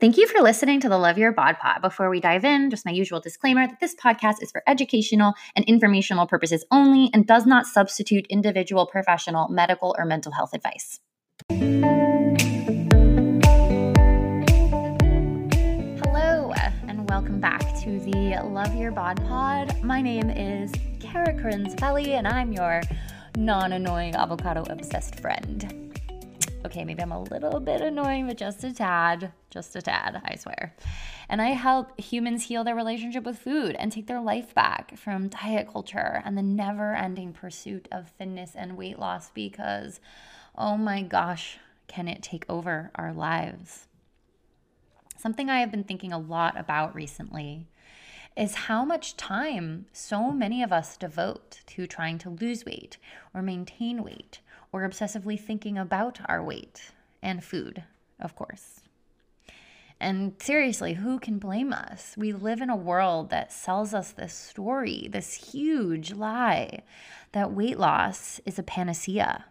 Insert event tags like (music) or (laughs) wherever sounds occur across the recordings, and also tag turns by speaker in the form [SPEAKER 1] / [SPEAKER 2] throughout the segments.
[SPEAKER 1] Thank you for listening to the Love Your Bod Pod. Before we dive in, just my usual disclaimer that this podcast is for educational and informational purposes only and does not substitute individual, professional, medical, or mental health advice. Hello, and welcome back to the Love Your Bod Pod. My name is Cara Krinsfelli, and I'm your non annoying avocado obsessed friend. Okay, maybe I'm a little bit annoying, but just a tad, just a tad, I swear. And I help humans heal their relationship with food and take their life back from diet culture and the never ending pursuit of thinness and weight loss because, oh my gosh, can it take over our lives? Something I have been thinking a lot about recently is how much time so many of us devote to trying to lose weight or maintain weight or obsessively thinking about our weight and food, of course. And seriously, who can blame us? We live in a world that sells us this story, this huge lie that weight loss is a panacea.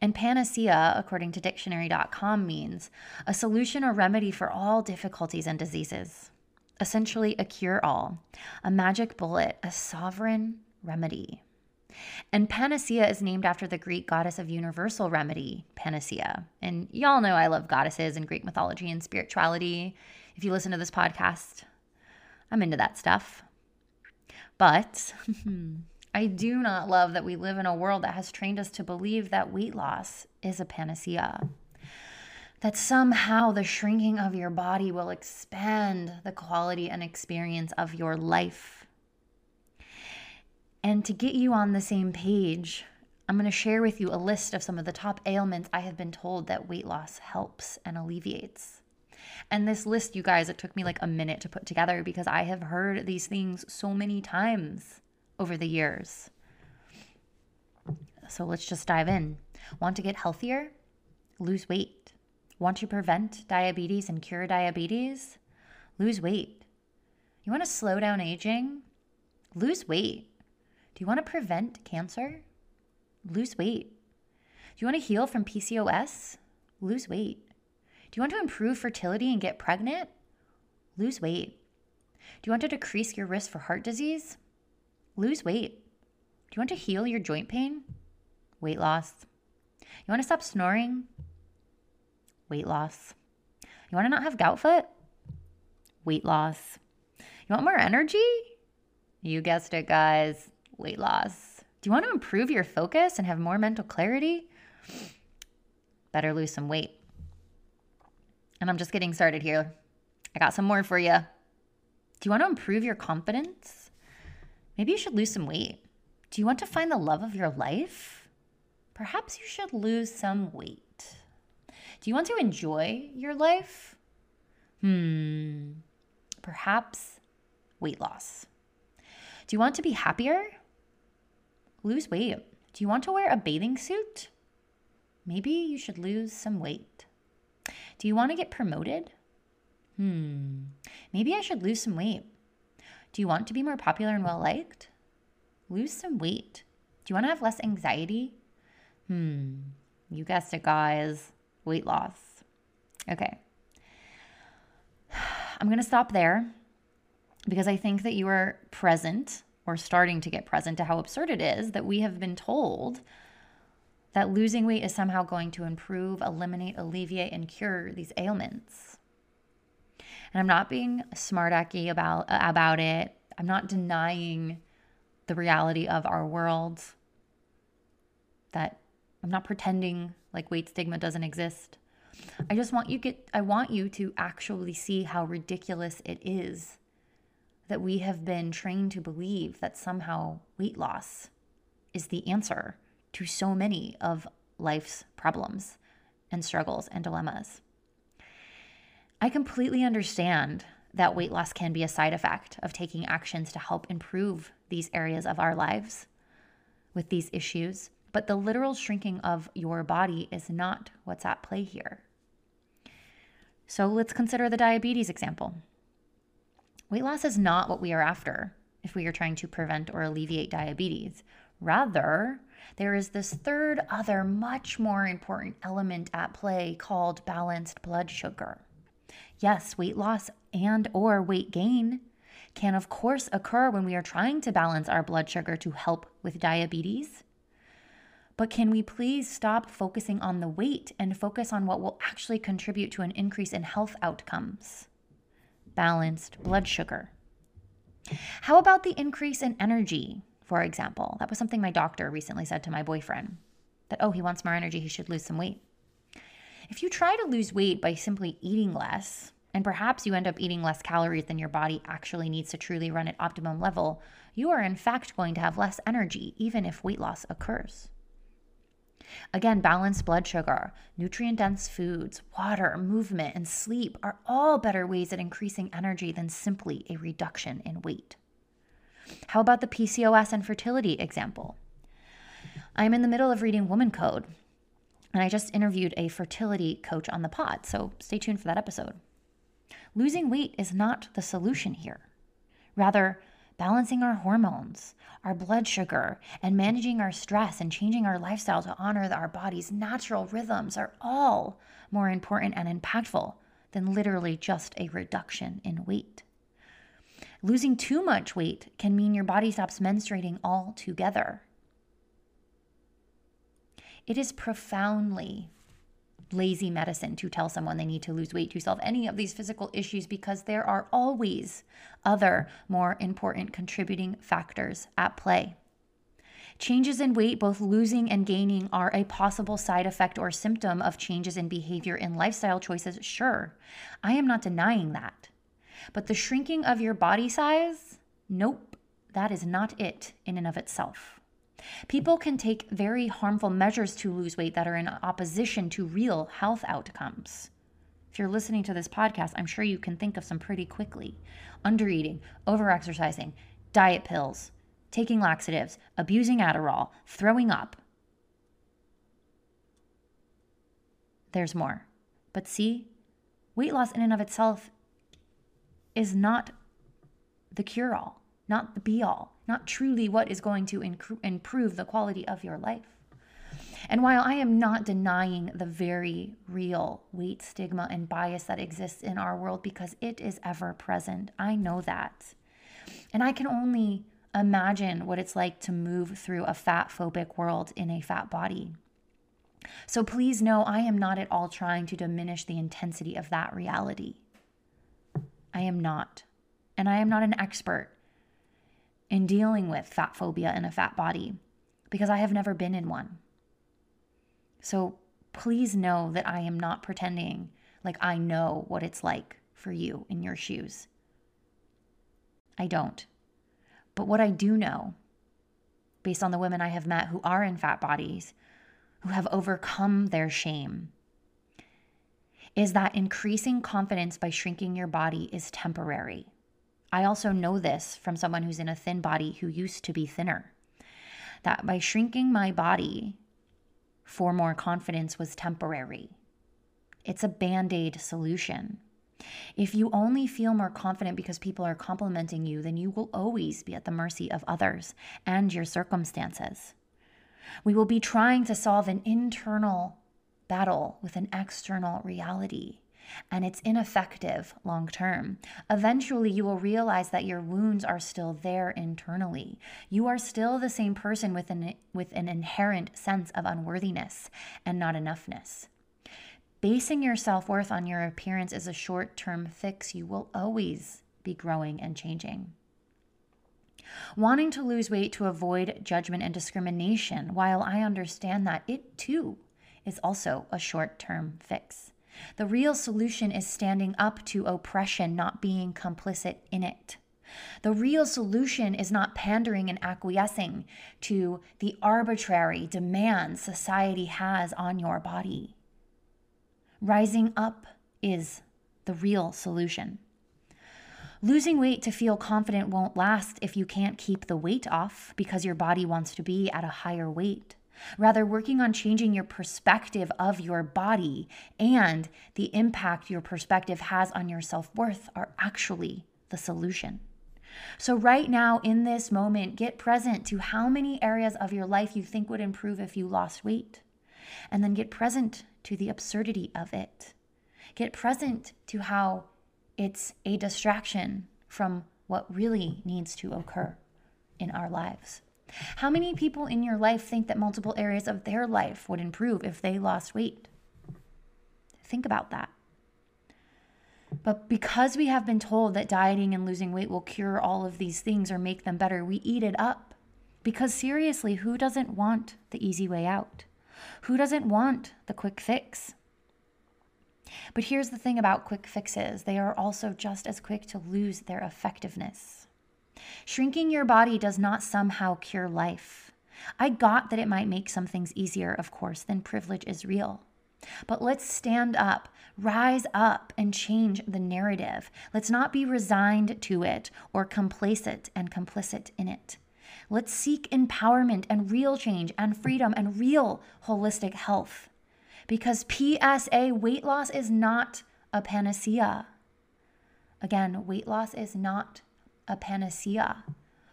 [SPEAKER 1] And panacea, according to dictionary.com, means a solution or remedy for all difficulties and diseases. Essentially, a cure all, a magic bullet, a sovereign remedy. And Panacea is named after the Greek goddess of universal remedy, Panacea. And y'all know I love goddesses and Greek mythology and spirituality. If you listen to this podcast, I'm into that stuff. But (laughs) I do not love that we live in a world that has trained us to believe that weight loss is a panacea. That somehow the shrinking of your body will expand the quality and experience of your life and to get you on the same page, I'm going to share with you a list of some of the top ailments I have been told that weight loss helps and alleviates. And this list, you guys, it took me like a minute to put together because I have heard these things so many times over the years. So let's just dive in. Want to get healthier? Lose weight. Want to prevent diabetes and cure diabetes? Lose weight. You want to slow down aging? Lose weight. Do you want to prevent cancer? Lose weight. Do you want to heal from PCOS? Lose weight. Do you want to improve fertility and get pregnant? Lose weight. Do you want to decrease your risk for heart disease? Lose weight. Do you want to heal your joint pain? Weight loss. You want to stop snoring? Weight loss. You want to not have gout foot? Weight loss. You want more energy? You guessed it, guys weight loss. Do you want to improve your focus and have more mental clarity? Better lose some weight. And I'm just getting started here. I got some more for you. Do you want to improve your confidence? Maybe you should lose some weight. Do you want to find the love of your life? Perhaps you should lose some weight. Do you want to enjoy your life? Hmm, perhaps weight loss. Do you want to be happier? Lose weight. Do you want to wear a bathing suit? Maybe you should lose some weight. Do you want to get promoted? Hmm, maybe I should lose some weight. Do you want to be more popular and well liked? Lose some weight. Do you want to have less anxiety? Hmm, you guessed it, guys. Weight loss. Okay. (sighs) I'm going to stop there because I think that you are present or starting to get present to how absurd it is that we have been told that losing weight is somehow going to improve, eliminate, alleviate, and cure these ailments. And I'm not being smart alecky about about it. I'm not denying the reality of our world. That I'm not pretending like weight stigma doesn't exist. I just want you get I want you to actually see how ridiculous it is that we have been trained to believe that somehow weight loss is the answer to so many of life's problems and struggles and dilemmas. I completely understand that weight loss can be a side effect of taking actions to help improve these areas of our lives with these issues, but the literal shrinking of your body is not what's at play here. So let's consider the diabetes example. Weight loss is not what we are after if we are trying to prevent or alleviate diabetes. Rather, there is this third, other, much more important element at play called balanced blood sugar. Yes, weight loss and or weight gain can of course occur when we are trying to balance our blood sugar to help with diabetes. But can we please stop focusing on the weight and focus on what will actually contribute to an increase in health outcomes? Balanced blood sugar. How about the increase in energy, for example? That was something my doctor recently said to my boyfriend that, oh, he wants more energy, he should lose some weight. If you try to lose weight by simply eating less, and perhaps you end up eating less calories than your body actually needs to truly run at optimum level, you are in fact going to have less energy, even if weight loss occurs. Again, balanced blood sugar, nutrient dense foods, water, movement, and sleep are all better ways at increasing energy than simply a reduction in weight. How about the PCOS and fertility example? I'm in the middle of reading Woman Code, and I just interviewed a fertility coach on the pod, so stay tuned for that episode. Losing weight is not the solution here. Rather, balancing our hormones, our blood sugar, and managing our stress and changing our lifestyle to honor our body's natural rhythms are all more important and impactful than literally just a reduction in weight. Losing too much weight can mean your body stops menstruating altogether. It is profoundly lazy medicine to tell someone they need to lose weight to solve any of these physical issues because there are always other more important contributing factors at play. Changes in weight, both losing and gaining, are a possible side effect or symptom of changes in behavior and lifestyle choices, sure. I am not denying that. But the shrinking of your body size, nope, that is not it in and of itself. People can take very harmful measures to lose weight that are in opposition to real health outcomes. If you're listening to this podcast, I'm sure you can think of some pretty quickly undereating, overexercising, diet pills, taking laxatives, abusing Adderall, throwing up. There's more. But see, weight loss in and of itself is not the cure all, not the be all not truly what is going to inc- improve the quality of your life. And while I am not denying the very real weight stigma and bias that exists in our world because it is ever present, I know that. And I can only imagine what it's like to move through a fat phobic world in a fat body. So please know I am not at all trying to diminish the intensity of that reality. I am not. And I am not an expert in dealing with fat phobia in a fat body because I have never been in one. So please know that I am not pretending like I know what it's like for you in your shoes. I don't. But what I do know, based on the women I have met who are in fat bodies, who have overcome their shame, is that increasing confidence by shrinking your body is temporary. I also know this from someone who's in a thin body who used to be thinner. That by shrinking my body for more confidence was temporary. It's a band aid solution. If you only feel more confident because people are complimenting you, then you will always be at the mercy of others and your circumstances. We will be trying to solve an internal battle with an external reality and it's ineffective long term. Eventually, you will realize that your wounds are still there internally. You are still the same person with an, with an inherent sense of unworthiness and not enoughness. Basing your self worth on your appearance is a short term fix. You will always be growing and changing. Wanting to lose weight to avoid judgment and discrimination, while I understand that it too is also a short term fix. The real solution is standing up to oppression, not being complicit in it. The real solution is not pandering and acquiescing to the arbitrary demands society has on your body. Rising up is the real solution. Losing weight to feel confident won't last if you can't keep the weight off because your body wants to be at a higher weight. Rather, working on changing your perspective of your body and the impact your perspective has on your self worth are actually the solution. So, right now, in this moment, get present to how many areas of your life you think would improve if you lost weight. And then get present to the absurdity of it. Get present to how it's a distraction from what really needs to occur in our lives. How many people in your life think that multiple areas of their life would improve if they lost weight? Think about that. But because we have been told that dieting and losing weight will cure all of these things or make them better, we eat it up. Because seriously, who doesn't want the easy way out? Who doesn't want the quick fix? But here's the thing about quick fixes they are also just as quick to lose their effectiveness. Shrinking your body does not somehow cure life. I got that it might make some things easier, of course, than privilege is real. But let's stand up, rise up, and change the narrative. Let's not be resigned to it or complacent and complicit in it. Let's seek empowerment and real change and freedom and real holistic health. Because PSA, weight loss is not a panacea. Again, weight loss is not a panacea.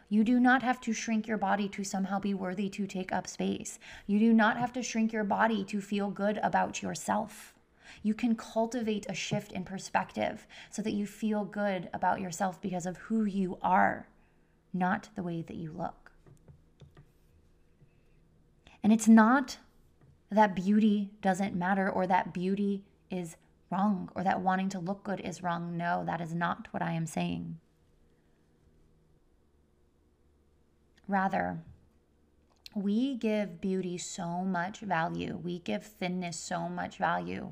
[SPEAKER 1] You do not have to shrink your body to somehow be worthy to take up space. You do not have to shrink your body to feel good about yourself. You can cultivate a shift in perspective so that you feel good about yourself because of who you are, not the way that you look. And it's not that beauty doesn't matter or that beauty is wrong or that wanting to look good is wrong. No, that is not what I am saying. Rather, we give beauty so much value, we give thinness so much value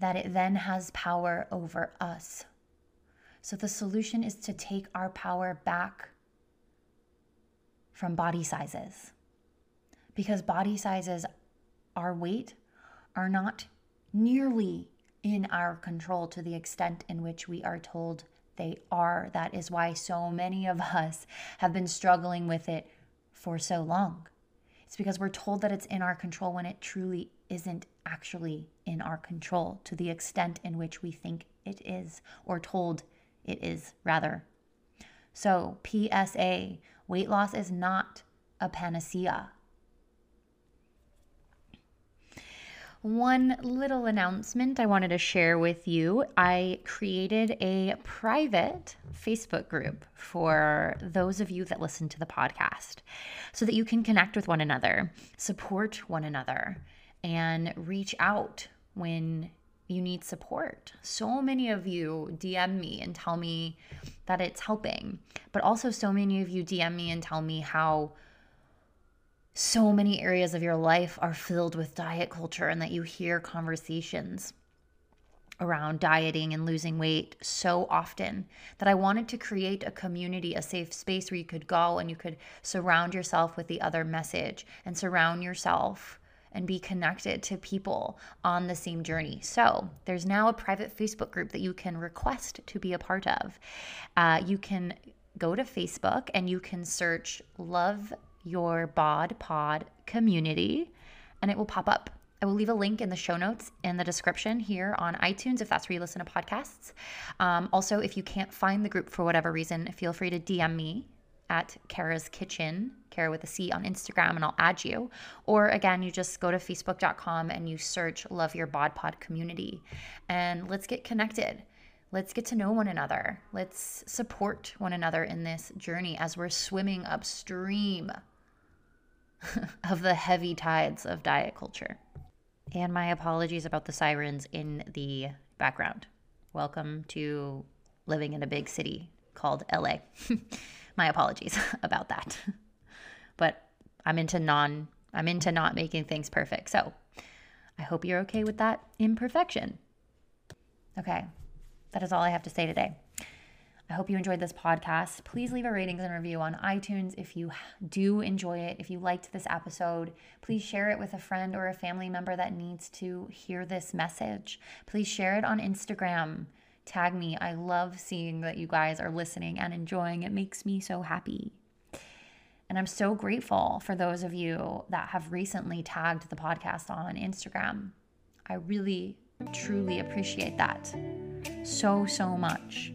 [SPEAKER 1] that it then has power over us. So the solution is to take our power back from body sizes. Because body sizes, our weight, are not nearly in our control to the extent in which we are told they are. That is why so many of us have been struggling with it for so long. It's because we're told that it's in our control when it truly isn't actually in our control to the extent in which we think it is, or told it is, rather. So, PSA weight loss is not a panacea. One little announcement I wanted to share with you. I created a private Facebook group for those of you that listen to the podcast so that you can connect with one another, support one another, and reach out when you need support. So many of you DM me and tell me that it's helping, but also so many of you DM me and tell me how so many areas of your life are filled with diet culture and that you hear conversations around dieting and losing weight so often that I wanted to create a community, a safe space where you could go and you could surround yourself with the other message and surround yourself and be connected to people on the same journey. So, there's now a private Facebook group that you can request to be a part of. Uh, you can go to Facebook and you can search Love your Bod Pod community, and it will pop up. I will leave a link in the show notes in the description here on iTunes if that's where you listen to podcasts. Um, also, if you can't find the group for whatever reason, feel free to DM me at Cara's Kitchen, Kara with a C on Instagram, and I'll add you. Or again, you just go to facebook.com and you search Love Your Bod Pod community, and let's get connected. Let's get to know one another. Let's support one another in this journey as we're swimming upstream (laughs) of the heavy tides of diet culture. And my apologies about the sirens in the background. Welcome to living in a big city called LA. (laughs) my apologies (laughs) about that. but I'm into non I'm into not making things perfect. So, I hope you're okay with that imperfection. Okay. That is all I have to say today. I hope you enjoyed this podcast. Please leave a ratings and review on iTunes if you do enjoy it. If you liked this episode, please share it with a friend or a family member that needs to hear this message. Please share it on Instagram. Tag me. I love seeing that you guys are listening and enjoying. It makes me so happy. And I'm so grateful for those of you that have recently tagged the podcast on Instagram. I really, truly appreciate that so, so much.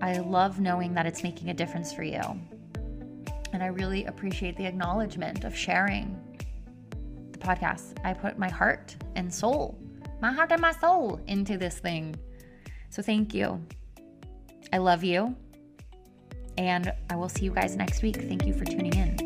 [SPEAKER 1] I love knowing that it's making a difference for you. And I really appreciate the acknowledgement of sharing the podcast. I put my heart and soul, my heart and my soul into this thing. So thank you. I love you. And I will see you guys next week. Thank you for tuning in.